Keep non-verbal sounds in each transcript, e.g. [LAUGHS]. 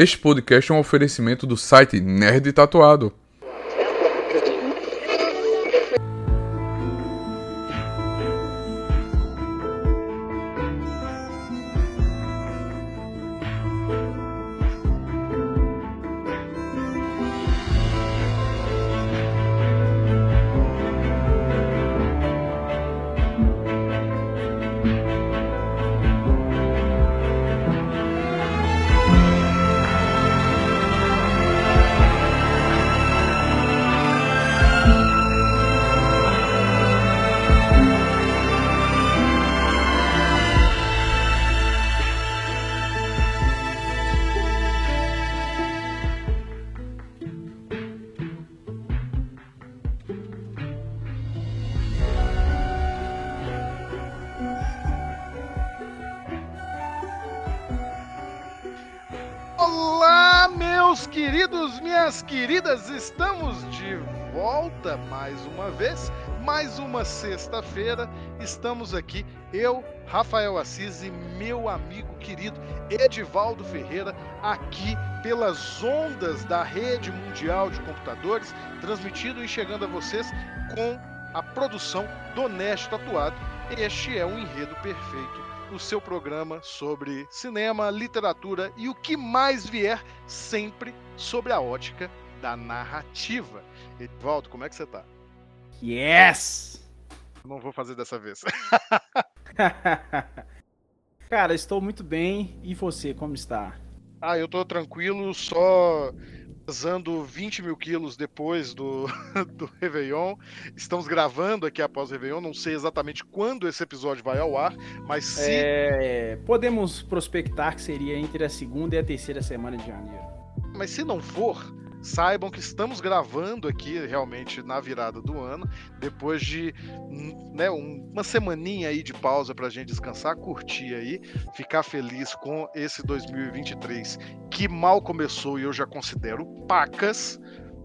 Este podcast é um oferecimento do site Nerd Tatuado. Estamos aqui, eu, Rafael Assis e meu amigo querido Edivaldo Ferreira, aqui pelas ondas da rede mundial de computadores, transmitido e chegando a vocês com a produção do Nest Tatuado. Este é um enredo perfeito o seu programa sobre cinema, literatura e o que mais vier, sempre sobre a ótica da narrativa. Edivaldo, como é que você tá? Yes! Não vou fazer dessa vez. [LAUGHS] Cara, estou muito bem. E você, como está? Ah, eu tô tranquilo, só pesando 20 mil quilos depois do, [LAUGHS] do Réveillon. Estamos gravando aqui após o Réveillon, não sei exatamente quando esse episódio vai ao ar, mas se. É, podemos prospectar que seria entre a segunda e a terceira semana de janeiro. Mas se não for, saibam que estamos gravando aqui realmente na virada do ano, depois de né, uma semaninha aí de pausa para a gente descansar, curtir aí, ficar feliz com esse 2023 que mal começou e eu já considero pacas.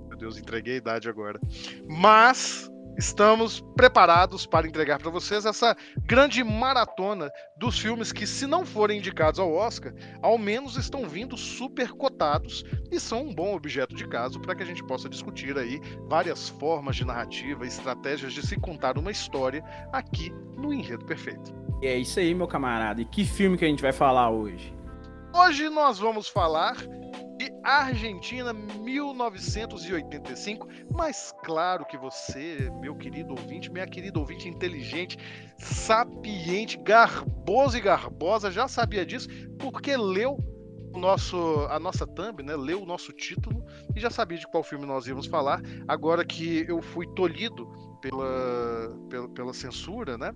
Meu Deus, entreguei a idade agora. Mas estamos preparados para entregar para vocês essa grande maratona dos filmes que, se não forem indicados ao Oscar, ao menos estão vindo super cotados e são um bom objeto de caso para que a gente possa discutir aí várias formas de narrativa, estratégias de se contar uma história aqui no Enredo Perfeito. É isso aí, meu camarada. E que filme que a gente vai falar hoje? Hoje nós vamos falar Argentina 1985. Mas claro que você, meu querido ouvinte, minha querida ouvinte inteligente, sapiente, garboso e garbosa, já sabia disso porque leu nosso, a nossa thumb, né? Leu o nosso título e já sabia de qual filme nós íamos falar. Agora que eu fui tolhido pela, pela, pela censura, né?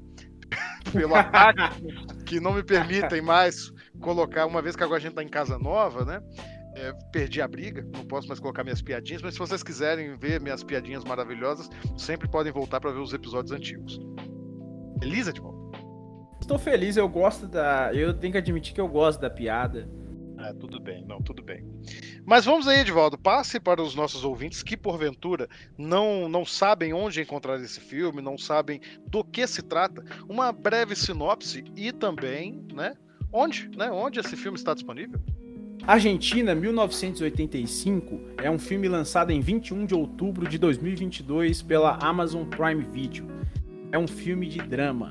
[LAUGHS] pelo ataque que não me permitem mais colocar, uma vez que agora a gente está em casa nova, né? É, perdi a briga, não posso mais colocar minhas piadinhas, mas se vocês quiserem ver minhas piadinhas maravilhosas, sempre podem voltar para ver os episódios antigos. Feliz, Edvaldo? Estou feliz, eu gosto da. Eu tenho que admitir que eu gosto da piada. Ah, tudo bem, não, tudo bem. Mas vamos aí, Edvaldo, passe para os nossos ouvintes que, porventura, não, não sabem onde encontrar esse filme, não sabem do que se trata, uma breve sinopse e também, né, onde, né, onde esse filme está disponível. Argentina 1985 é um filme lançado em 21 de outubro de 2022 pela Amazon Prime Video. É um filme de drama.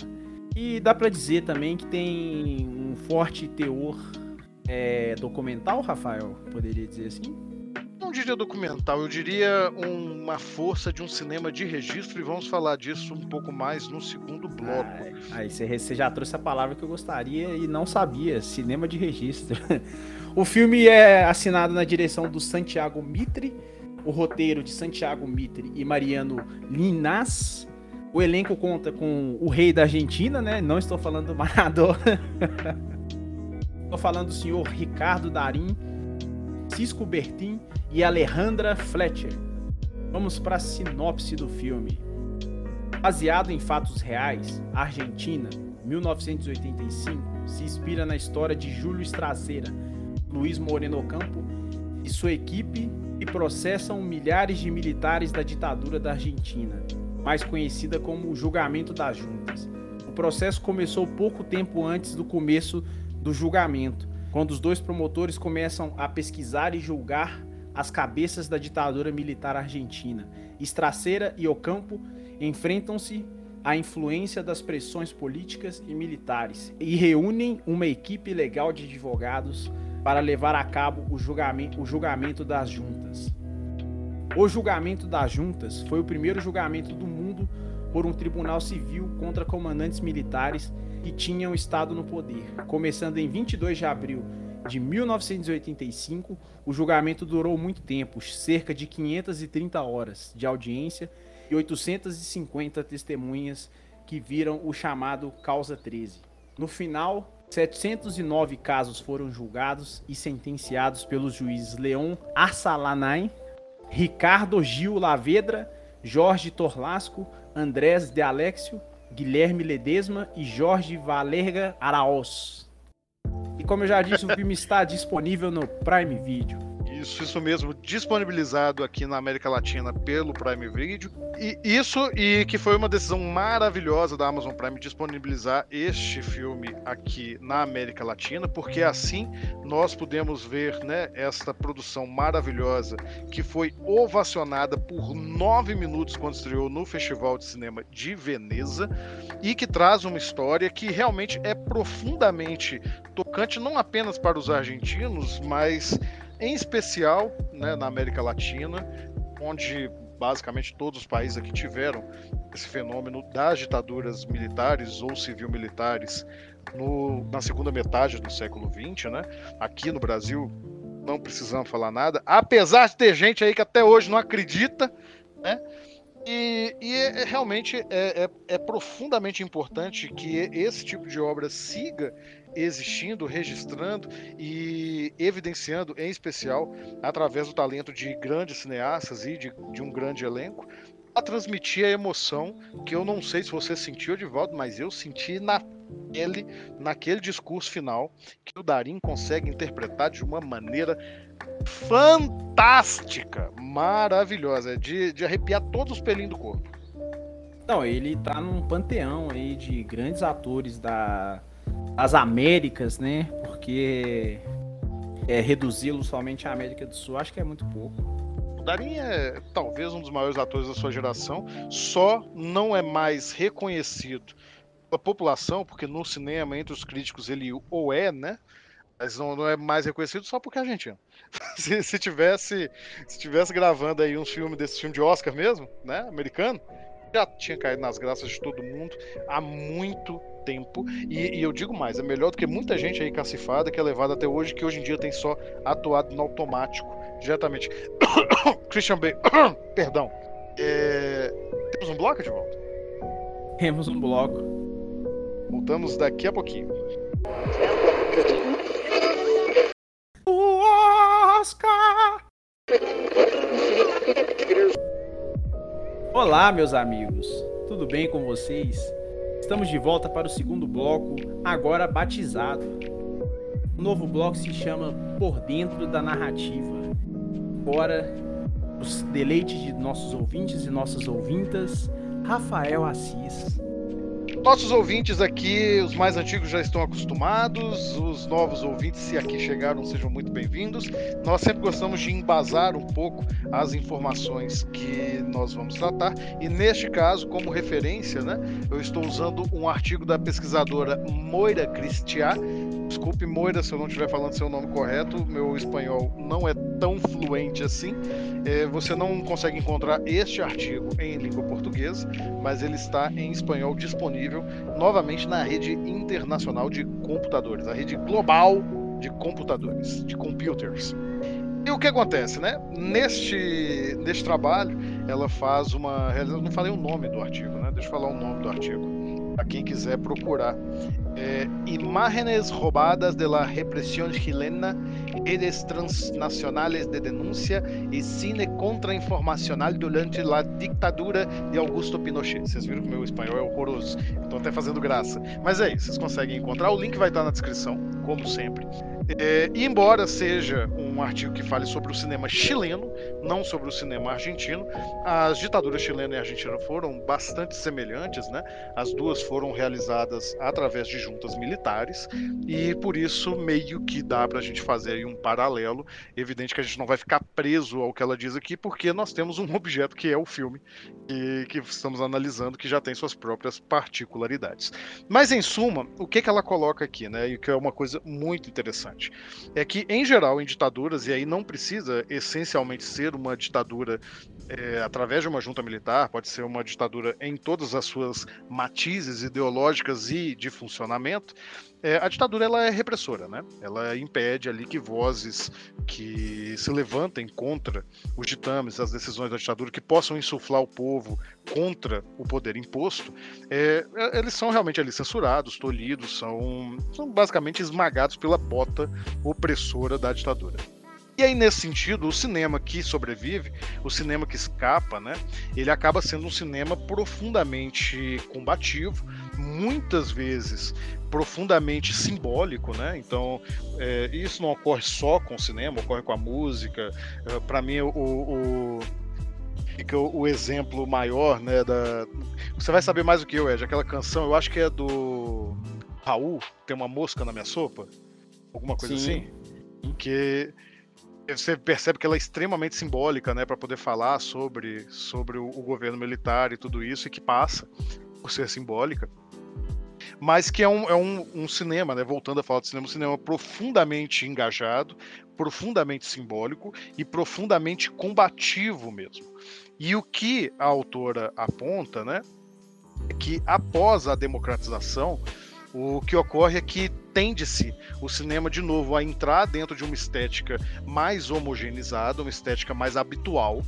E dá para dizer também que tem um forte teor é, documental, Rafael? Poderia dizer assim? Diria documental, eu diria uma força de um cinema de registro e vamos falar disso um pouco mais no segundo bloco. Aí você já trouxe a palavra que eu gostaria e não sabia: cinema de registro. [LAUGHS] O filme é assinado na direção do Santiago Mitre, o roteiro de Santiago Mitre e Mariano Linas. O elenco conta com o rei da Argentina, né? Não estou falando do Maradona. [LAUGHS] estou falando do senhor Ricardo Darim, Cisco Bertin e Alejandra Fletcher. Vamos para a sinopse do filme. Baseado em fatos reais, a Argentina, 1985, se inspira na história de Júlio Estraseira, Luiz Moreno Campo e sua equipe e processam milhares de militares da ditadura da Argentina, mais conhecida como o julgamento das juntas. O processo começou pouco tempo antes do começo do julgamento, quando os dois promotores começam a pesquisar e julgar as cabeças da ditadura militar argentina. Estraceira e Ocampo enfrentam-se à influência das pressões políticas e militares e reúnem uma equipe legal de advogados para levar a cabo o julgamento, o julgamento das juntas. O julgamento das juntas foi o primeiro julgamento do mundo por um tribunal civil contra comandantes militares que tinham estado no poder. Começando em 22 de abril de 1985, o julgamento durou muito tempo, cerca de 530 horas de audiência e 850 testemunhas que viram o chamado Causa 13. No final, 709 casos foram julgados e sentenciados pelos juízes Leon Arsalanay, Ricardo Gil Lavedra, Jorge Torlasco, Andrés de Alexio, Guilherme Ledesma e Jorge Valerga Araoz. E como eu já disse, o filme está disponível no Prime Video. Isso, isso mesmo, disponibilizado aqui na América Latina pelo Prime Video. E isso e que foi uma decisão maravilhosa da Amazon Prime disponibilizar este filme aqui na América Latina, porque assim nós pudemos ver, né, esta produção maravilhosa que foi ovacionada por nove minutos quando estreou no Festival de Cinema de Veneza e que traz uma história que realmente é profundamente tocante, não apenas para os argentinos, mas em especial né, na América Latina, onde basicamente todos os países aqui tiveram esse fenômeno das ditaduras militares ou civil-militares na segunda metade do século XX, né? Aqui no Brasil não precisamos falar nada, apesar de ter gente aí que até hoje não acredita, né? E, e é, é, realmente é, é, é profundamente importante que esse tipo de obra siga existindo, registrando e evidenciando, em especial, através do talento de grandes cineastas e de, de um grande elenco, a transmitir a emoção que eu não sei se você sentiu, volta, mas eu senti na pele, naquele discurso final, que o Darim consegue interpretar de uma maneira fantástica, maravilhosa, de, de arrepiar todos os pelinhos do corpo. Não, ele tá num panteão aí de grandes atores da, as Américas, né? Porque é, reduzi-lo somente à América do Sul, acho que é muito pouco. O Darim é talvez um dos maiores atores da sua geração, só não é mais reconhecido pela população, porque no cinema, entre os críticos, ele ou é, né? Mas não, não é mais reconhecido só porque é argentino. [LAUGHS] se, se, tivesse se tivesse gravando aí um filme desse filme de Oscar mesmo, né? Americano, já tinha caído nas graças de todo mundo há muito tempo. E, e, eu digo mais, é melhor do que muita gente aí cacifada que é levada até hoje, que hoje em dia tem só atuado no automático, diretamente. [COUGHS] Christian Bale, [COUGHS] perdão. É... Temos um bloco de volta? Temos um bloco. Voltamos daqui a pouquinho. O Oscar! Olá, meus amigos. Tudo bem com vocês? Estamos de volta para o segundo bloco, agora batizado. O novo bloco se chama Por Dentro da Narrativa. Fora os deleites de nossos ouvintes e nossas ouvintas, Rafael Assis. Nossos ouvintes aqui, os mais antigos já estão acostumados, os novos ouvintes, se aqui chegaram, sejam muito bem-vindos. Nós sempre gostamos de embasar um pouco as informações que nós vamos tratar, e neste caso, como referência, né, eu estou usando um artigo da pesquisadora Moira Cristiá. Desculpe, Moira, se eu não estiver falando seu nome correto, meu espanhol não é tão fluente assim. É, você não consegue encontrar este artigo em língua portuguesa, mas ele está em espanhol disponível novamente na rede internacional de computadores, a rede global de computadores, de computers. E o que acontece, né? Neste, neste trabalho, ela faz uma. Eu não falei o nome do artigo, né? Deixa eu falar o nome do artigo para quem quiser procurar. É, Imágenes roubadas de la represión chilena, redes transnacionales de denuncia e cine contra-informacional durante a ditadura de Augusto Pinochet. Vocês viram que meu espanhol é horroroso, estou até fazendo graça. Mas é isso, vocês conseguem encontrar. O link vai estar na descrição, como sempre. É, e embora seja um artigo que fale sobre o cinema chileno, não sobre o cinema argentino, as ditaduras chilena e argentina foram bastante semelhantes, né? As duas foram realizadas através de juntas militares e por isso meio que dá para a gente fazer aí um paralelo. Evidente que a gente não vai ficar preso ao que ela diz aqui, porque nós temos um [LAUGHS] objeto que é o filme que, que estamos analisando, que já tem suas próprias particularidades. Mas em suma, o que, que ela coloca aqui, né? E que é uma coisa muito interessante é que, em geral, em ditaduras, e aí não precisa essencialmente ser uma ditadura é, através de uma junta militar, pode ser uma ditadura em todas as suas matizes ideológicas e de funcionamento, é, a ditadura ela é repressora, né? Ela impede ali que vozes que se levantem contra os ditames, as decisões da ditadura, que possam insuflar o povo contra o poder imposto, é, é eles são realmente ali censurados, tolhidos, são, são basicamente esmagados pela bota opressora da ditadura. E aí, nesse sentido, o cinema que sobrevive, o cinema que escapa, né, ele acaba sendo um cinema profundamente combativo, muitas vezes profundamente simbólico, né? Então, é, isso não ocorre só com o cinema, ocorre com a música. É, Para mim, o, o fica o, exemplo maior, né? Da... Você vai saber mais do que eu, Ed. Aquela canção, eu acho que é do Raul, tem uma mosca na minha sopa, alguma coisa Sim. assim, que você percebe que ela é extremamente simbólica, né, para poder falar sobre, sobre o, o, governo militar e tudo isso, e que passa por ser simbólica, mas que é um, é um, um cinema, né, voltando a falar de cinema, um cinema profundamente engajado, profundamente simbólico e profundamente combativo mesmo. E o que a autora aponta, né, é que após a democratização, o que ocorre é que tende-se o cinema de novo a entrar dentro de uma estética mais homogeneizada, uma estética mais habitual,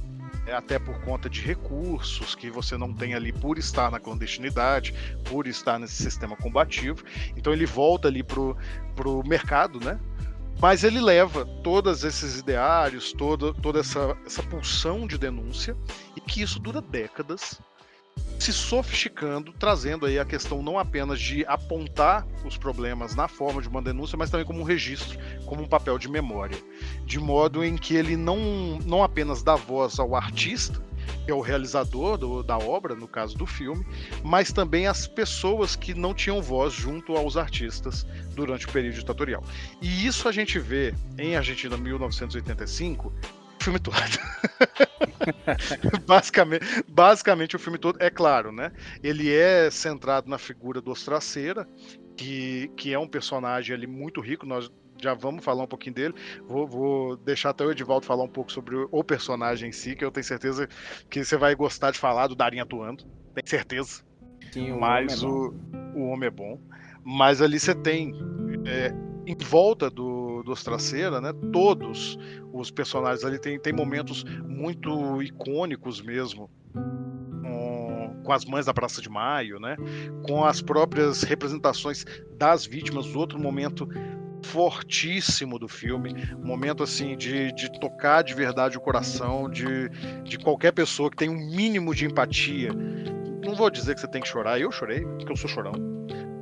até por conta de recursos que você não tem ali por estar na clandestinidade, por estar nesse sistema combativo. Então ele volta ali pro, pro mercado, né? Mas ele leva todos esses ideários, toda, toda essa, essa pulsão de denúncia, e que isso dura décadas, se sofisticando, trazendo aí a questão não apenas de apontar os problemas na forma de uma denúncia, mas também como um registro, como um papel de memória, de modo em que ele não, não apenas dá voz ao artista, que é o realizador do, da obra, no caso do filme, mas também as pessoas que não tinham voz junto aos artistas durante o período ditatorial. E isso a gente vê em Argentina 1985 filme todo. [LAUGHS] basicamente, basicamente o filme todo, é claro, né? Ele é centrado na figura do Ostraceira, que, que é um personagem ali muito rico, nós já vamos falar um pouquinho dele. Vou, vou, deixar até o Edivaldo falar um pouco sobre o personagem em si, que eu tenho certeza que você vai gostar de falar do Darim atuando. Tenho certeza. Sim, o Mas homem é o, o homem é bom. Mas ali você tem é, em volta do, do Ostraceira, né? Todos os personagens ali têm tem momentos muito icônicos mesmo. Com, as mães da Praça de Maio, né? Com as próprias representações das vítimas, outro momento fortíssimo do filme, momento assim de, de tocar de verdade o coração de, de qualquer pessoa que tem um mínimo de empatia. Não vou dizer que você tem que chorar, eu chorei, porque eu sou chorão.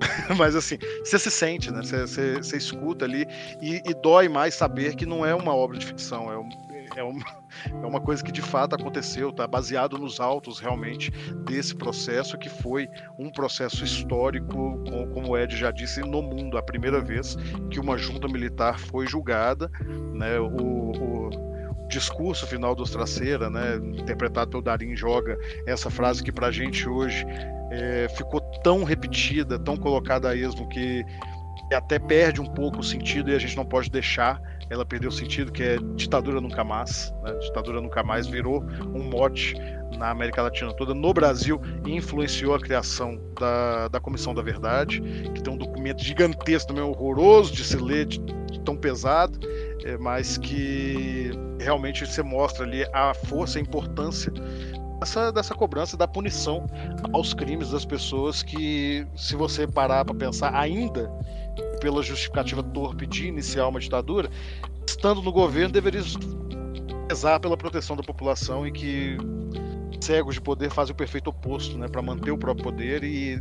[LAUGHS] Mas assim, você se sente, né? Você, você, você escuta ali e, e, dói mais saber que não é uma obra de ficção, é, um, é, um, [LAUGHS] é uma coisa que de fato aconteceu, tá baseado nos autos realmente desse processo que foi um processo histórico, como o Ed já disse, no mundo, a primeira vez que uma junta militar foi julgada, né? O, o discurso final do Ostraceira, né, interpretado pelo Darim Joga, essa frase que pra gente hoje é, ficou tão repetida, tão colocada a esmo que até perde um pouco o sentido e a gente não pode deixar ela perder o sentido, que é ditadura nunca mais. Né? Ditadura nunca mais virou um mote na América Latina toda, no Brasil, influenciou a criação da, da Comissão da Verdade, que tem um documento gigantesco, também horroroso de se ler, de, de tão pesado, é, mas que realmente você mostra ali a força a importância dessa, dessa cobrança da punição aos crimes das pessoas que, se você parar para pensar ainda pela justificativa torpe de iniciar uma ditadura, estando no governo deveria pesar pela proteção da população e que cegos de poder fazem o perfeito oposto, né, para manter o próprio poder e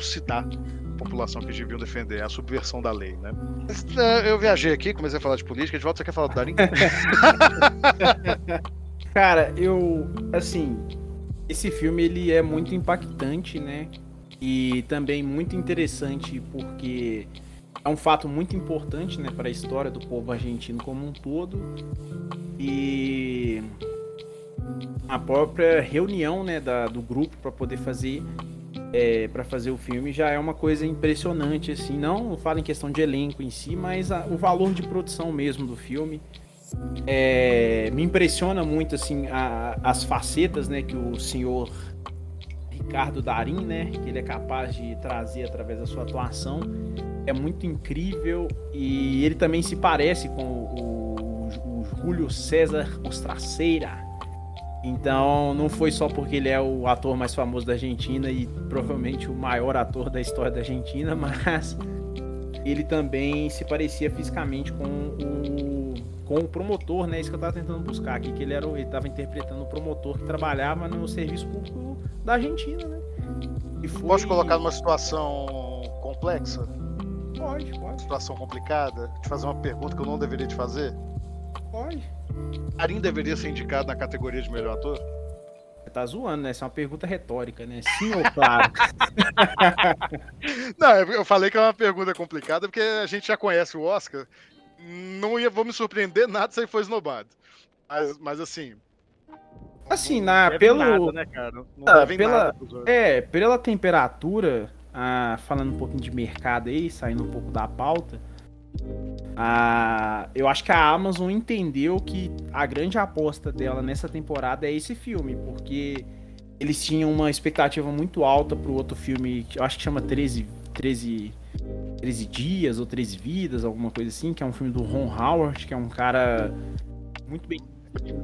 se dar população que deviam defender, a subversão da lei, né? É, eu viajei aqui, comecei a falar de política, de volta você quer falar do Darim? [LAUGHS] Cara, eu, assim, esse filme ele é muito impactante, né? E também muito interessante porque é um fato muito importante, né, para a história do povo argentino como um todo. E a própria reunião, né, da, do grupo para poder fazer é, para fazer o filme já é uma coisa impressionante, assim. Não falo em questão de elenco em si, mas a, o valor de produção mesmo do filme. É, me impressiona muito assim a, as facetas né, que o senhor Ricardo Darim, né, que ele é capaz de trazer através da sua atuação, é muito incrível e ele também se parece com o, o, o Júlio César Ostraceira. Então não foi só porque ele é o ator mais famoso da Argentina e provavelmente o maior ator da história da Argentina, [LAUGHS] mas ele também se parecia fisicamente com o com o promotor, né? Isso que eu tava tentando buscar aqui, que ele era, ele tava interpretando o promotor que trabalhava no serviço público da Argentina, né? E foi... Posso colocar numa situação complexa? Pode, pode. Situação complicada? Te fazer uma pergunta que eu não deveria te fazer? Pode. Karim deveria ser indicado na categoria de melhor ator? Você tá zoando, né? Essa é uma pergunta retórica, né? Sim ou claro? [LAUGHS] não, eu falei que é uma pergunta complicada porque a gente já conhece o Oscar não ia, vou me surpreender nada se ele for esnobado. Mas, mas assim. Assim, na, pelo. Nada, né, cara? Não ah, pela, é, pela temperatura, ah, falando um pouquinho de mercado aí, saindo um pouco da pauta. Ah, eu acho que a Amazon entendeu que a grande aposta dela nessa temporada é esse filme, porque eles tinham uma expectativa muito alta pro outro filme, que eu acho que chama 13, 13 13 Dias ou 13 Vidas, alguma coisa assim, que é um filme do Ron Howard, que é um cara muito bem.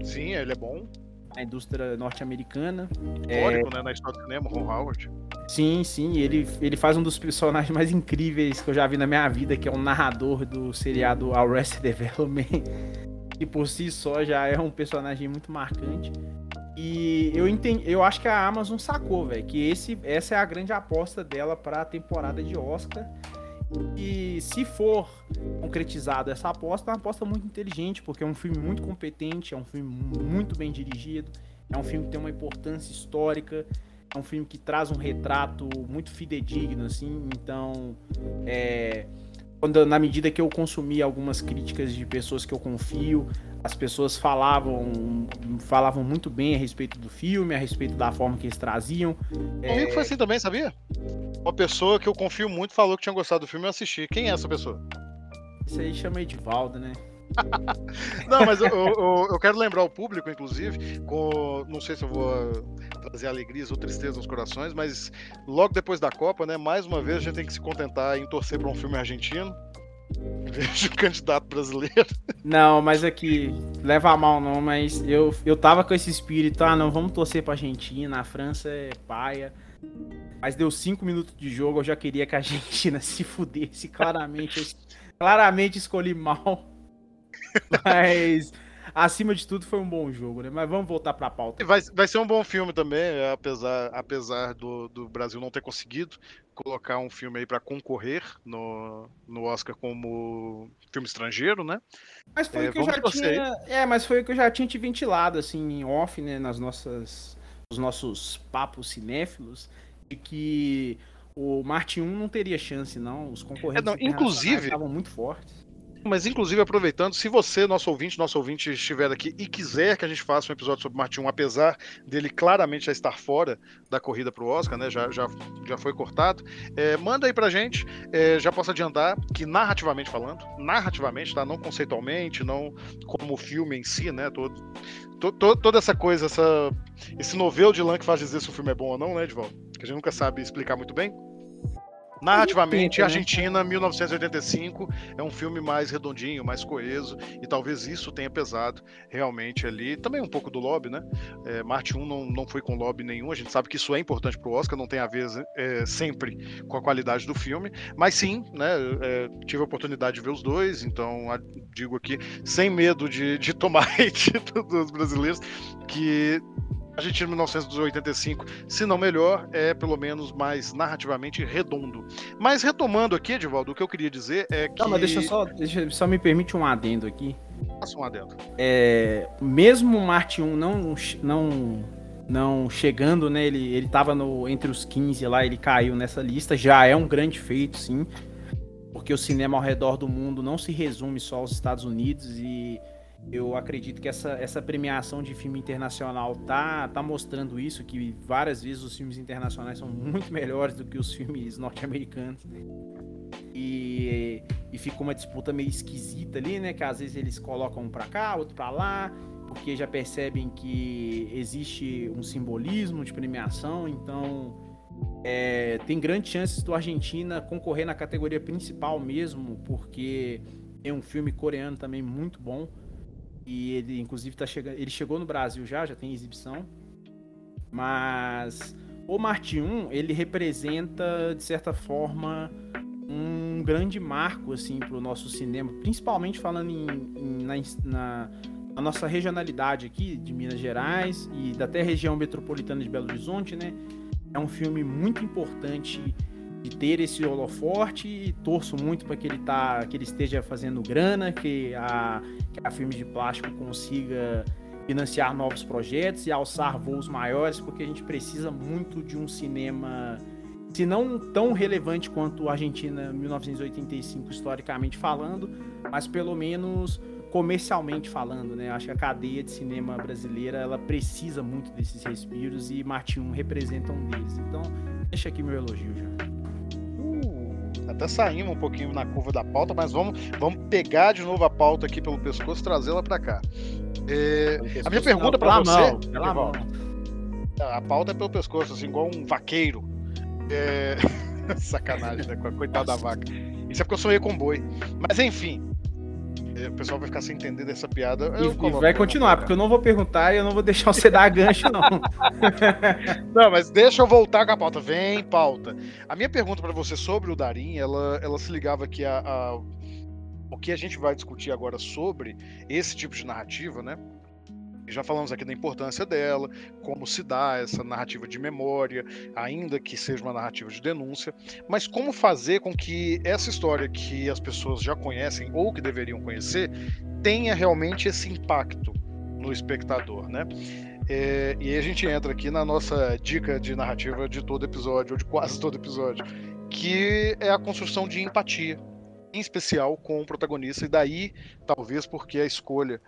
Sim, ele é bom. Na indústria norte-americana. Histórico, é... né? Na história do cinema, Ron Howard. Sim, sim. Ele, ele faz um dos personagens mais incríveis que eu já vi na minha vida, que é o narrador do seriado Arrested Development. [LAUGHS] Que por si só já é um personagem muito marcante. E eu entendi, eu acho que a Amazon sacou, velho, que esse, essa é a grande aposta dela para a temporada de Oscar. E se for concretizado essa aposta, é uma aposta muito inteligente, porque é um filme muito competente, é um filme muito bem dirigido, é um filme que tem uma importância histórica, é um filme que traz um retrato muito fidedigno, assim. Então, é, quando, na medida que eu consumi algumas críticas de pessoas que eu confio, as pessoas falavam falavam muito bem a respeito do filme, a respeito da forma que eles traziam. Comigo é... foi assim também, sabia? Uma pessoa que eu confio muito falou que tinha gostado do filme e eu assisti. Quem é essa pessoa? Isso aí chama Edivaldo, né? [LAUGHS] não, mas eu, eu, eu, quero lembrar o público, inclusive, com, não sei se eu vou trazer alegrias ou tristeza nos corações, mas logo depois da Copa, né, mais uma vez a gente tem que se contentar em torcer para um filme argentino. [LAUGHS] Vejo candidato brasileiro. Não, mas aqui, leva a mal não, mas eu, eu tava com esse espírito, ah, não, vamos torcer pra Argentina, a França é paia. Mas deu cinco minutos de jogo, eu já queria que a [LAUGHS] Argentina se fudesse. Claramente, [LAUGHS] claramente escolhi mal. Mas acima de tudo foi um bom jogo, né? Mas vamos voltar para a pauta. Vai, vai ser um bom filme também, apesar, apesar do, do Brasil não ter conseguido colocar um filme aí para concorrer no, no Oscar como filme estrangeiro, né? Mas foi é, o que eu já tinha, é, mas foi o que eu já tinha te ventilado assim em off, né, nas nossas os nossos papos cinéfilos de que o Martin 1 não teria chance não, os concorrentes é, não, inclusive estavam muito fortes. Mas, inclusive, aproveitando, se você, nosso ouvinte, nosso ouvinte estiver aqui e quiser que a gente faça um episódio sobre Martin 1, apesar dele claramente já estar fora da corrida para o Oscar, né? Já, já, já foi cortado, é, manda aí pra gente. É, já posso adiantar que, narrativamente falando, narrativamente, tá? Não conceitualmente, não como filme em si, né? Todo, to, toda essa coisa, essa, esse novelo de lã que faz dizer se o filme é bom ou não, né, Edvaldo? Que a gente nunca sabe explicar muito bem. Narrativamente, né? Argentina, 1985, é um filme mais redondinho, mais coeso, e talvez isso tenha pesado realmente ali. Também um pouco do lobby, né? É, Marte 1 não, não foi com lobby nenhum, a gente sabe que isso é importante para o Oscar, não tem a ver é, sempre com a qualidade do filme, mas sim, né? É, tive a oportunidade de ver os dois, então digo aqui, sem medo de, de tomar [LAUGHS] hate dos brasileiros, que Argentina 1985, se não melhor, é pelo menos mais narrativamente redondo. Mas retomando aqui, Edivaldo, o que eu queria dizer é que. Não, mas deixa só, deixa, só me permite um adendo aqui. Faça um adendo. É, mesmo o Marte 1 não, não, não chegando, né? Ele, ele tava no, entre os 15 lá, ele caiu nessa lista, já é um grande feito, sim. Porque o cinema ao redor do mundo não se resume só aos Estados Unidos e eu acredito que essa, essa premiação de filme internacional tá, tá mostrando isso, que várias vezes os filmes internacionais são muito [LAUGHS] melhores do que os filmes norte-americanos. E, e ficou uma disputa meio esquisita ali, né? Que às vezes eles colocam um pra cá, outro pra lá, porque já percebem que existe um simbolismo de premiação, então é, tem grandes chances do Argentina concorrer na categoria principal mesmo, porque tem um filme coreano também muito bom. E ele, inclusive, tá chegando. Ele chegou no Brasil já, já tem exibição. Mas o Marte 1, ele representa, de certa forma, um grande marco assim, para o nosso cinema, principalmente falando em, em na, na, na, nossa regionalidade aqui, de Minas Gerais e da até região metropolitana de Belo Horizonte, né? É um filme muito importante de ter esse holoforte e torço muito para que ele tá, que ele esteja fazendo grana, que a, que a Filmes de Plástico consiga financiar novos projetos e alçar voos maiores, porque a gente precisa muito de um cinema, se não tão relevante quanto a Argentina 1985 historicamente falando, mas pelo menos comercialmente falando, né? Acho que a cadeia de cinema brasileira ela precisa muito desses respiros e Martin representa um deles. Então, deixa aqui meu elogio já até saímos um pouquinho na curva da pauta, mas vamos, vamos pegar de novo a pauta aqui pelo pescoço e trazê-la para cá. É, a minha pergunta para você. Mão, a pauta é pelo pescoço, assim, igual um vaqueiro. É... [LAUGHS] Sacanagem, né? Coitado da vaca. Isso é porque eu sonhei com boi. Mas enfim, é, o pessoal vai ficar sem entender dessa piada. E, e vai continuar, porque eu não vou perguntar e eu não vou deixar você dar gancho, não. [LAUGHS] não, mas deixa eu voltar com a pauta. Vem, pauta. A minha pergunta para você sobre o Darim, ela, ela se ligava aqui a, a o que a gente vai discutir agora sobre esse tipo de narrativa, né? Já falamos aqui da importância dela, como se dá essa narrativa de memória, ainda que seja uma narrativa de denúncia, mas como fazer com que essa história que as pessoas já conhecem ou que deveriam conhecer tenha realmente esse impacto no espectador, né? É, e aí a gente entra aqui na nossa dica de narrativa de todo episódio, ou de quase todo episódio, que é a construção de empatia, em especial com o protagonista, e daí, talvez porque a escolha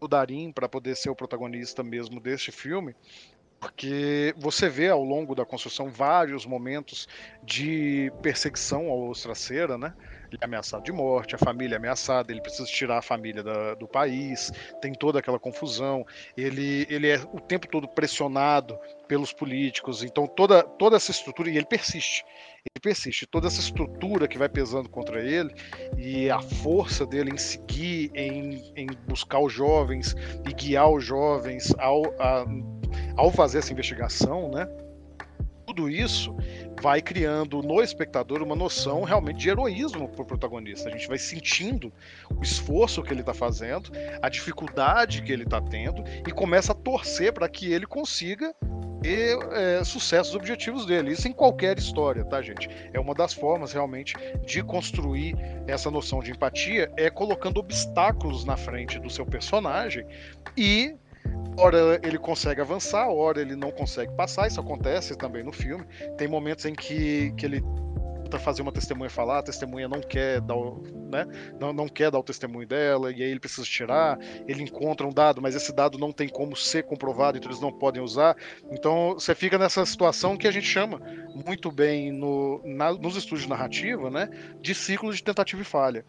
o Darim para poder ser o protagonista mesmo deste filme, porque você vê ao longo da construção vários momentos de perseguição ao Ostraceira, né? Ele é ameaçado de morte, a família é ameaçada, ele precisa tirar a família da, do país, tem toda aquela confusão, ele, ele é o tempo todo pressionado pelos políticos, então toda, toda essa estrutura, e ele persiste, ele persiste, toda essa estrutura que vai pesando contra ele e a força dele em seguir, em, em buscar os jovens e guiar os jovens ao, a, ao fazer essa investigação, né? Tudo isso vai criando no espectador uma noção realmente de heroísmo para o protagonista. A gente vai sentindo o esforço que ele está fazendo, a dificuldade que ele está tendo e começa a torcer para que ele consiga ter é, sucesso dos objetivos dele. Isso em qualquer história, tá, gente? É uma das formas realmente de construir essa noção de empatia é colocando obstáculos na frente do seu personagem e hora ele consegue avançar, hora ele não consegue passar. Isso acontece também no filme. Tem momentos em que, que ele tenta fazer uma testemunha falar, a testemunha não quer dar o, né, não, não quer dar o testemunho dela, e aí ele precisa tirar, ele encontra um dado, mas esse dado não tem como ser comprovado, então eles não podem usar. Então você fica nessa situação que a gente chama muito bem no, na, nos estudos de narrativa, né, de ciclo de tentativa e falha.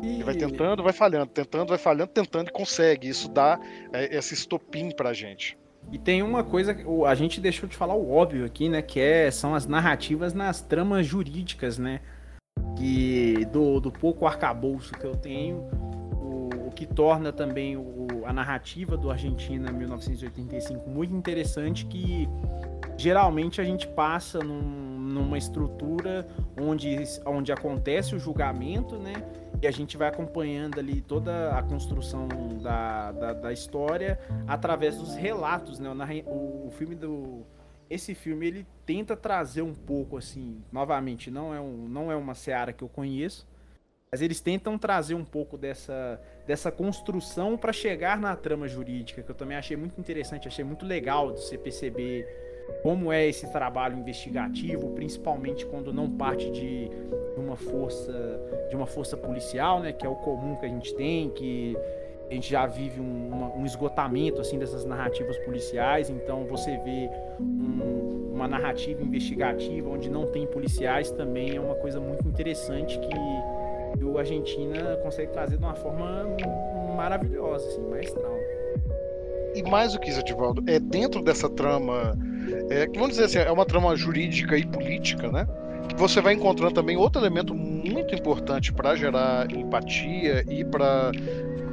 E... Ele vai tentando, vai falhando, tentando, vai falhando, tentando e consegue. Isso dá é, esse estopim pra gente. E tem uma coisa, a gente deixou de falar o óbvio aqui, né? Que é, são as narrativas nas tramas jurídicas, né? Que do, do pouco arcabouço que eu tenho, o, o que torna também o, a narrativa do Argentina 1985 muito interessante, que geralmente a gente passa num, numa estrutura onde, onde acontece o julgamento, né? E a gente vai acompanhando ali toda a construção da, da, da história através dos relatos, né? O, o filme do. Esse filme ele tenta trazer um pouco assim, novamente, não é, um, não é uma seara que eu conheço, mas eles tentam trazer um pouco dessa, dessa construção para chegar na trama jurídica, que eu também achei muito interessante, achei muito legal de você perceber como é esse trabalho investigativo, principalmente quando não parte de uma força de uma força policial, né, que é o comum que a gente tem, que a gente já vive um, uma, um esgotamento assim dessas narrativas policiais, então você vê um, uma narrativa investigativa onde não tem policiais também é uma coisa muito interessante que o Argentina consegue trazer de uma forma maravilhosa, assim, maestral. E mais do que isso, Edivaldo, é dentro dessa trama, é, vamos dizer assim, é uma trama jurídica e política, né? Você vai encontrando também outro elemento muito importante para gerar empatia e para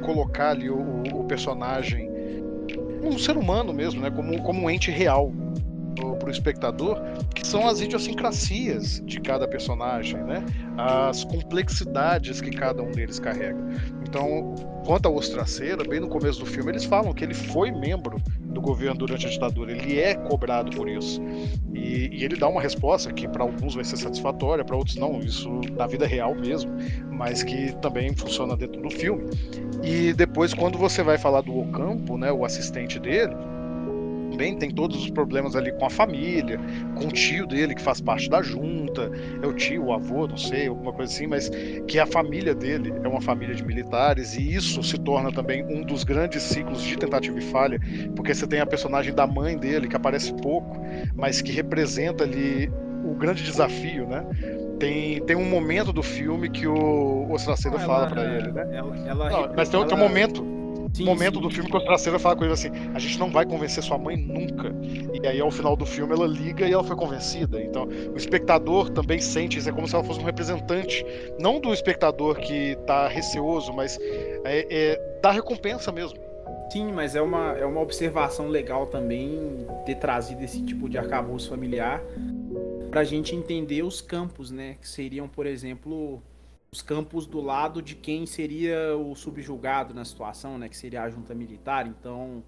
colocar ali o, o, personagem um ser humano mesmo, né? Como, como um ente real para o espectador, que são as idiosincrasias de cada personagem, né? as complexidades que cada um deles carrega. Então, quanto ao Ostraceira, bem no começo do filme, eles falam que ele foi membro do governo durante a ditadura, ele é cobrado por isso. E, e ele dá uma resposta que para alguns vai ser satisfatória, para outros não, isso na vida real mesmo, mas que também funciona dentro do filme. E depois, quando você vai falar do Ocampo, né, o assistente dele, também tem todos os problemas ali com a família, com o tio dele que faz parte da junta, é o tio, o avô, não sei, alguma coisa assim, mas que a família dele é uma família de militares e isso se torna também um dos grandes ciclos de tentativa e falha, porque você tem a personagem da mãe dele que aparece pouco, mas que representa ali o grande desafio, né? Tem, tem um momento do filme que o Ostraceiro fala para ele, né? Ela, ela, não, mas tem outro ela... momento Sim, momento sim. do filme que o Traceiro fala com ele assim: a gente não vai convencer sua mãe nunca. E aí, ao final do filme, ela liga e ela foi convencida. Então, o espectador também sente isso. É como se ela fosse um representante, não do espectador que tá receoso, mas é, é da recompensa mesmo. Sim, mas é uma, é uma observação legal também ter trazido esse tipo de arcabouço familiar para a gente entender os campos, né? Que seriam, por exemplo, os campos do lado de quem seria o subjugado na situação, né? Que seria a junta militar. Então,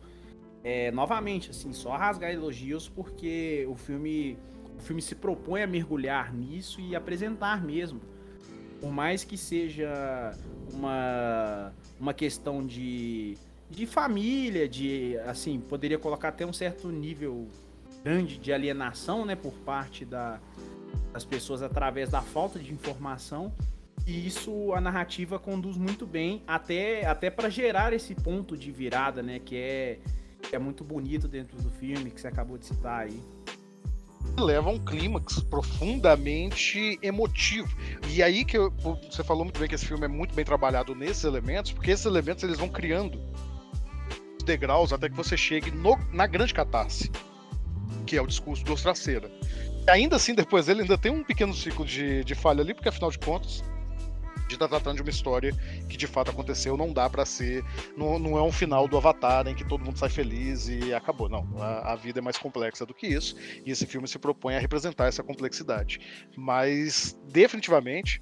é, novamente, assim, só rasgar elogios porque o filme, o filme se propõe a mergulhar nisso e apresentar mesmo. Por mais que seja uma, uma questão de, de família, de, assim, poderia colocar até um certo nível grande de alienação, né? Por parte da, das pessoas através da falta de informação e isso a narrativa conduz muito bem, até, até para gerar esse ponto de virada, né? Que é, que é muito bonito dentro do filme, que você acabou de citar aí leva um clímax profundamente emotivo. E aí que eu, você falou muito bem que esse filme é muito bem trabalhado nesses elementos, porque esses elementos eles vão criando degraus até que você chegue no, na grande catarse, que é o discurso do Ostraceira. E ainda assim, depois ele ainda tem um pequeno ciclo de, de falha ali, porque afinal de contas, de estar tá tratando de uma história que de fato aconteceu, não dá para ser. Não, não é um final do Avatar em que todo mundo sai feliz e acabou. Não. A, a, vida é mais complexa do que isso. E esse filme se propõe a representar essa complexidade. Mas, definitivamente.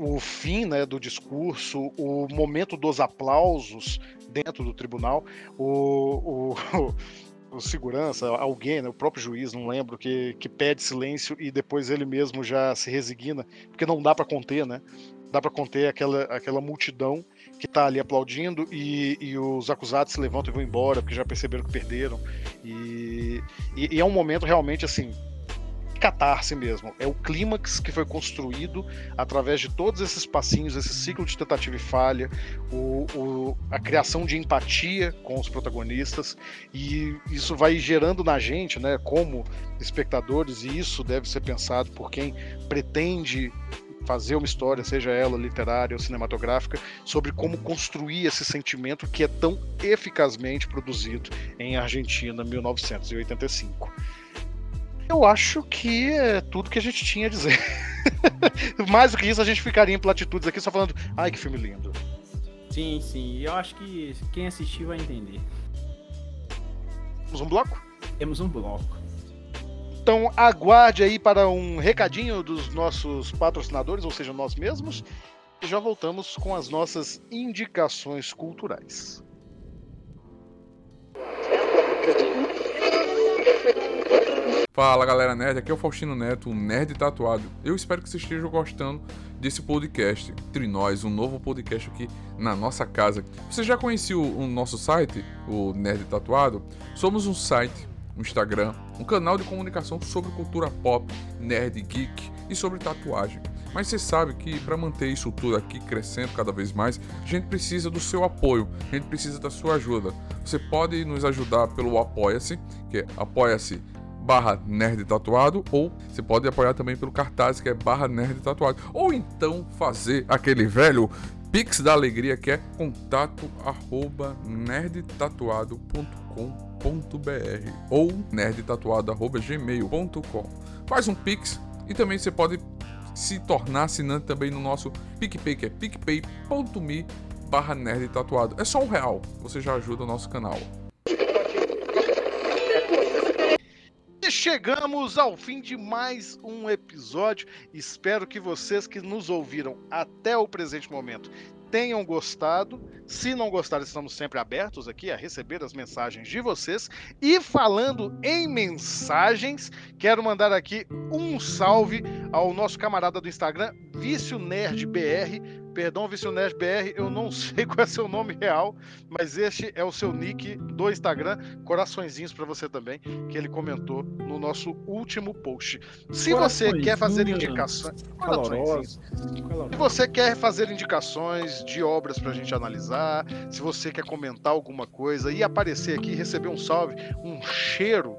O fim né, do discurso, o momento dos aplausos dentro do tribunal, o, o [LAUGHS] o segurança, alguém, né, o próprio juiz, não lembro, que, que pede silêncio e depois ele mesmo já se resigna, porque não dá para conter, né? Dá para conter aquela, aquela multidão que está ali aplaudindo e, e, os acusados se levantam e vão embora porque já perceberam que perderam. E, e, e é um momento realmente assim catarse mesmo. É o clímax que foi construído através de todos esses passinhos, esse ciclo de tentativa e falha, o, o, a criação de empatia com os protagonistas, e isso vai gerando na gente, né, como espectadores, e isso deve ser pensado por quem pretende fazer uma história, seja ela literária ou cinematográfica, sobre como construir esse sentimento que é tão eficazmente produzido em Argentina, 1985. Eu acho que é tudo que a gente tinha a dizer. [LAUGHS] Mais do que isso, a gente ficaria em platitudes aqui só falando, ai que filme lindo. Sim, sim. Eu acho que quem assistir vai entender. Temos um bloco? Temos um bloco. Então aguarde aí para um recadinho dos nossos patrocinadores, ou seja, nós mesmos. e já voltamos com as nossas indicações culturais. Fala galera nerd, aqui é o Faustino Neto, o Nerd Tatuado. Eu espero que vocês estejam gostando desse podcast, Entre Nós, um novo podcast aqui na nossa casa. Você já conhecia o, o nosso site, o Nerd Tatuado? Somos um site, um Instagram, um canal de comunicação sobre cultura pop, nerd, geek e sobre tatuagem. Mas você sabe que para manter isso tudo aqui crescendo cada vez mais, a gente precisa do seu apoio, a gente precisa da sua ajuda. Você pode nos ajudar pelo Apoia-se, que é apoia-se barra nerd tatuado, ou você pode apoiar também pelo cartaz que é barra nerd tatuado, ou então fazer aquele velho Pix da Alegria que é contato arroba nerdtatuado.com.br ou nerdtatuado.gmail.com Faz um Pix e também você pode se tornar assinante também no nosso PicPay, que é picpay.me barra nerd tatuado. É só um real, você já ajuda o nosso canal. chegamos ao fim de mais um episódio. Espero que vocês que nos ouviram até o presente momento tenham gostado. Se não gostaram, estamos sempre abertos aqui a receber as mensagens de vocês. E falando em mensagens, quero mandar aqui um salve ao nosso camarada do Instagram, Vício Nerd BR Perdão, Vicionés BR, eu não [LAUGHS] sei qual é seu nome real, mas este é o seu nick do Instagram. Coraçõezinhos para você também, que ele comentou no nosso último post. Se você quer fazer indicações. Se você quer fazer indicações de obras para a gente analisar, se você quer comentar alguma coisa e aparecer aqui, receber um salve, um cheiro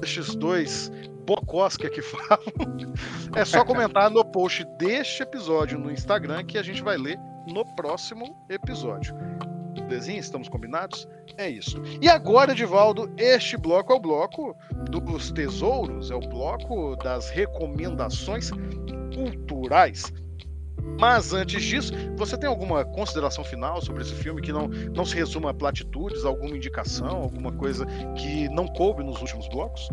destes dois bocós que [LAUGHS] falam, é só comentar no post deste episódio no Instagram que a gente vai ler no próximo episódio. Desenho, estamos combinados? É isso. E agora, Edivaldo, este bloco é o bloco dos tesouros, é o bloco das recomendações culturais. Mas antes disso, você tem alguma consideração final sobre esse filme que não, não se resuma a platitudes, alguma indicação, alguma coisa que não coube nos últimos blocos?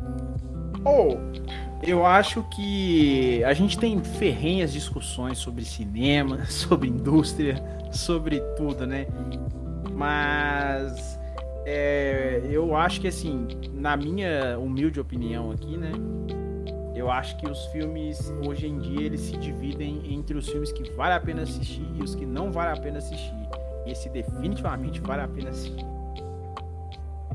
Ou, oh, eu acho que a gente tem ferrenhas discussões sobre cinema, [LAUGHS] sobre indústria, sobre tudo, né? Mas é, eu acho que assim, na minha humilde opinião aqui, né? Eu acho que os filmes hoje em dia eles se dividem entre os filmes que vale a pena assistir e os que não vale a pena assistir. Esse definitivamente vale a pena assistir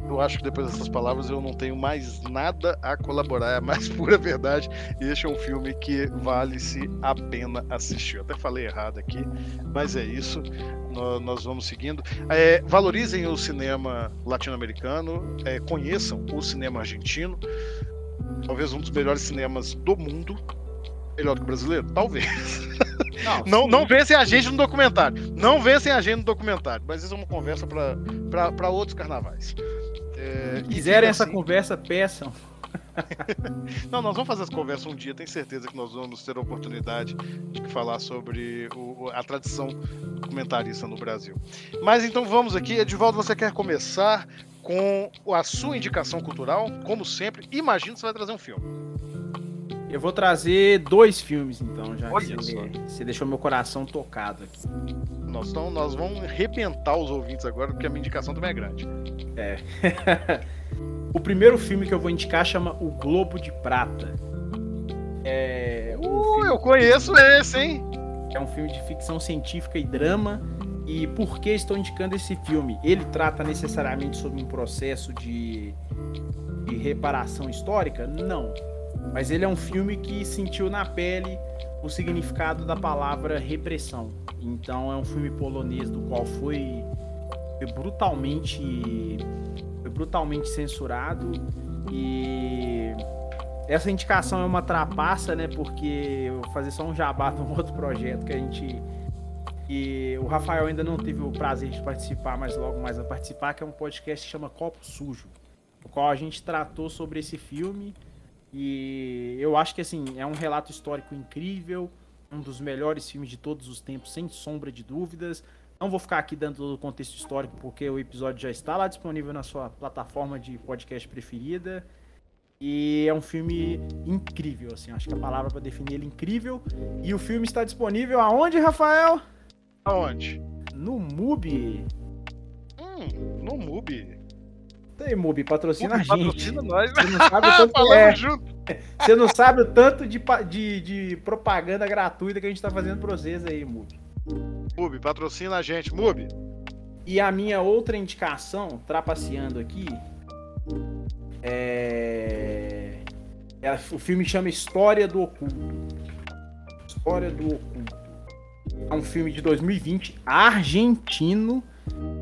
eu acho que depois dessas palavras eu não tenho mais nada a colaborar, é a mais [LAUGHS] pura verdade. Este é um filme que vale-se a pena assistir. Eu até falei errado aqui, mas é isso. Nós vamos seguindo. É, valorizem o cinema latino-americano, é, conheçam o cinema argentino, talvez um dos melhores cinemas do mundo. Melhor que o brasileiro? Talvez. Não, não, não vencem a gente no documentário. Não vencem a gente no documentário. Mas isso é uma conversa para outros carnavais. É, Quiserem essa assim... conversa, peçam. [LAUGHS] Não, nós vamos fazer essa conversa um dia, tenho certeza que nós vamos ter a oportunidade de falar sobre o, a tradição documentarista no Brasil. Mas então vamos aqui, Edivaldo, você quer começar com a sua indicação cultural? Como sempre, imagino que você vai trazer um filme. Eu vou trazer dois filmes, então, já Olha que você, você deixou meu coração tocado aqui. Nós, então, nós vamos arrebentar os ouvintes agora, porque a minha indicação também é grande. É. [LAUGHS] o primeiro filme que eu vou indicar chama O Globo de Prata. É um uh, eu conheço esse, hein? É um filme de ficção científica e drama. E por que estou indicando esse filme? Ele trata necessariamente sobre um processo de, de reparação histórica? Não mas ele é um filme que sentiu na pele o significado da palavra repressão. Então é um filme polonês do qual foi, foi brutalmente foi brutalmente censurado e essa indicação é uma trapaça, né? Porque eu vou fazer só um jabá [LAUGHS] de um outro projeto que a gente e o Rafael ainda não teve o prazer de participar, mas logo mais vai participar, que é um podcast que chama Copo Sujo, no qual a gente tratou sobre esse filme e eu acho que assim, é um relato histórico incrível, um dos melhores filmes de todos os tempos, sem sombra de dúvidas. Não vou ficar aqui dando todo o contexto histórico, porque o episódio já está lá disponível na sua plataforma de podcast preferida. E é um filme incrível, assim, acho que a palavra para definir ele é incrível. E o filme está disponível aonde, Rafael? Aonde? No MUBI. Hum, no MUBI. Tem MUBI, patrocina MUBI a gente. patrocina nós. Você não sabe o tanto [LAUGHS] é. junto. Você não sabe o tanto de, de, de propaganda gratuita que a gente tá fazendo pra vocês aí, MUBI. MUBI, patrocina a gente. MUBI. E a minha outra indicação, trapaceando aqui, é... é- O filme chama História do Oculto. História do Oculto. É um filme de 2020, argentino,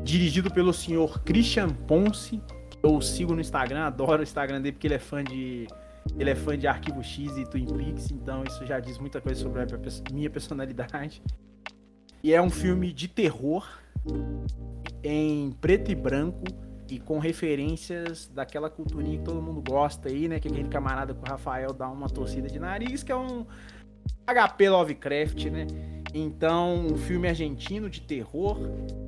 dirigido pelo senhor Christian Ponce. Eu sigo no Instagram, adoro o Instagram dele porque ele é fã de. Ele é fã de Arquivo X e Twin Peaks, então isso já diz muita coisa sobre a minha personalidade. E é um filme de terror em preto e branco e com referências daquela culturinha que todo mundo gosta aí, né? Que aquele camarada com o Rafael dá uma torcida de nariz, que é um HP Lovecraft, né? Então, um filme argentino de terror,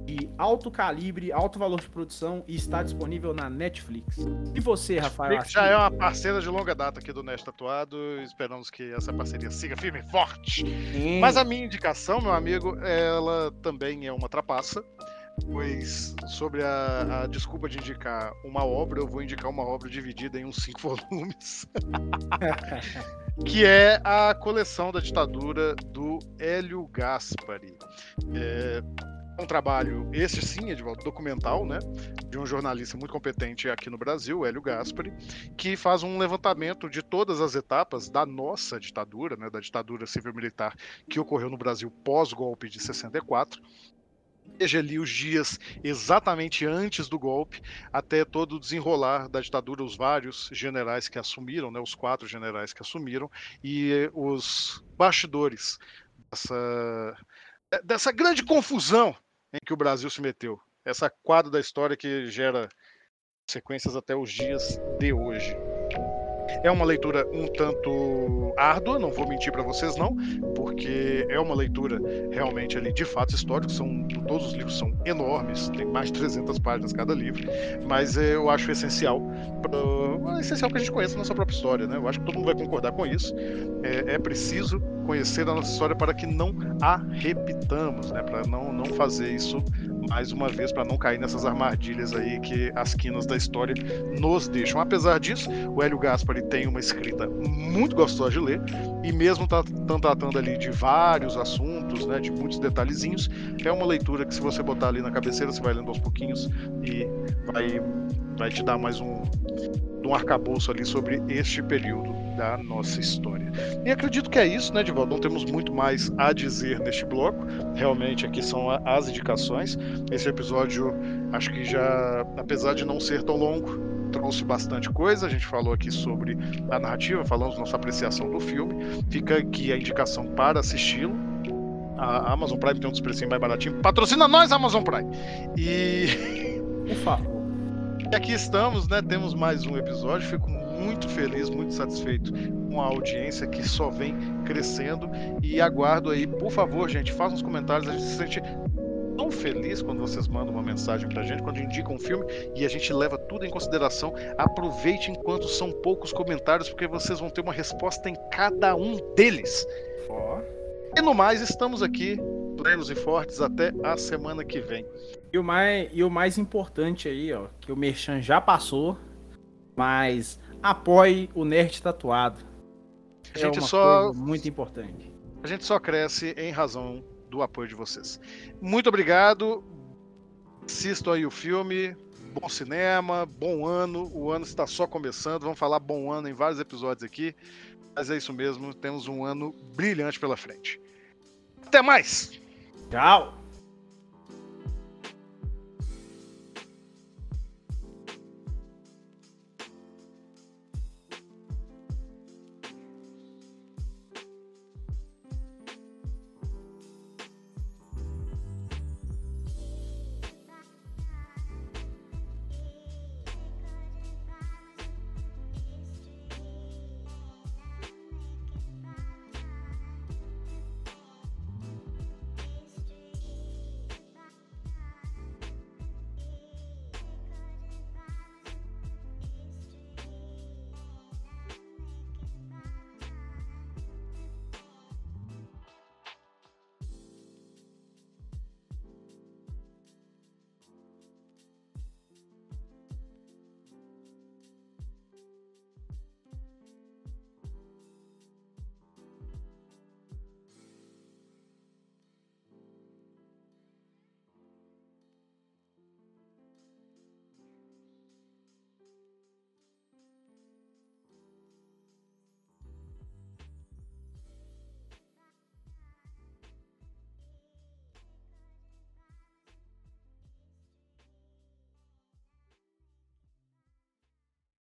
de alto calibre, alto valor de produção e está disponível na Netflix. E você, Rafael? Nick já é uma parceira de longa data aqui do Nest Tatuado. Esperamos que essa parceria siga firme e forte. Sim. Mas a minha indicação, meu amigo, ela também é uma trapaça. Pois, sobre a, a desculpa de indicar uma obra, eu vou indicar uma obra dividida em uns cinco [LAUGHS] volumes. [LAUGHS] que é a coleção da ditadura do Hélio Gaspari. É um trabalho, esse sim, Edvaldo, documental, né? De um jornalista muito competente aqui no Brasil, Hélio Gaspari, que faz um levantamento de todas as etapas da nossa ditadura, né? Da ditadura civil-militar que ocorreu no Brasil pós-golpe de 64 veja ali os dias exatamente antes do golpe, até todo o desenrolar da ditadura, os vários generais que assumiram, né, os quatro generais que assumiram, e os bastidores dessa, dessa grande confusão em que o Brasil se meteu. Essa quadro da história que gera sequências até os dias de hoje. É uma leitura um tanto árdua, não vou mentir para vocês não, porque é uma leitura realmente ali de fatos históricos, são todos os livros são enormes, tem mais de 300 páginas cada livro, mas é, eu acho essencial, pra, é essencial que a gente conheça a nossa própria história, né? Eu acho que todo mundo vai concordar com isso. É, é preciso conhecer a nossa história para que não a repitamos, né? Para não não fazer isso mais uma vez, para não cair nessas armadilhas aí que as quinas da história nos deixam. Apesar disso, o Hélio Gaspari tem uma escrita muito gostosa de ler e mesmo tá, tá tratando ali de vários assuntos, né, de muitos detalhezinhos, é uma leitura que se você botar ali na cabeceira, você vai lendo aos pouquinhos e vai, vai te dar mais um, um arcabouço ali sobre este período da nossa história. E acredito que é isso, né, Divaldo? Não temos muito mais a dizer neste bloco. Realmente aqui são as indicações. Esse episódio, acho que já, apesar de não ser tão longo, trouxe bastante coisa. A gente falou aqui sobre a narrativa, falamos nossa apreciação do filme. Fica aqui a indicação para assisti-lo. A Amazon Prime tem um desprecinho mais baratinho. Patrocina nós, Amazon Prime! E. Por favor. [LAUGHS] E aqui estamos, né? Temos mais um episódio. Fico muito feliz, muito satisfeito com a audiência que só vem crescendo. E aguardo aí, por favor, gente, façam os comentários. A gente se sente tão feliz quando vocês mandam uma mensagem pra gente, quando indicam um filme e a gente leva tudo em consideração. Aproveite enquanto são poucos comentários, porque vocês vão ter uma resposta em cada um deles. Ó. E no mais, estamos aqui, plenos e fortes, até a semana que vem. E o mais, e o mais importante aí, ó, que o Merchan já passou, mas apoie o Nerd Tatuado. A gente é uma só- coisa muito importante. A gente só cresce em razão do apoio de vocês. Muito obrigado. Assistam aí o filme. Bom cinema, bom ano. O ano está só começando. Vamos falar bom ano em vários episódios aqui. Mas é isso mesmo. Temos um ano brilhante pela frente. Até mais! Tchau!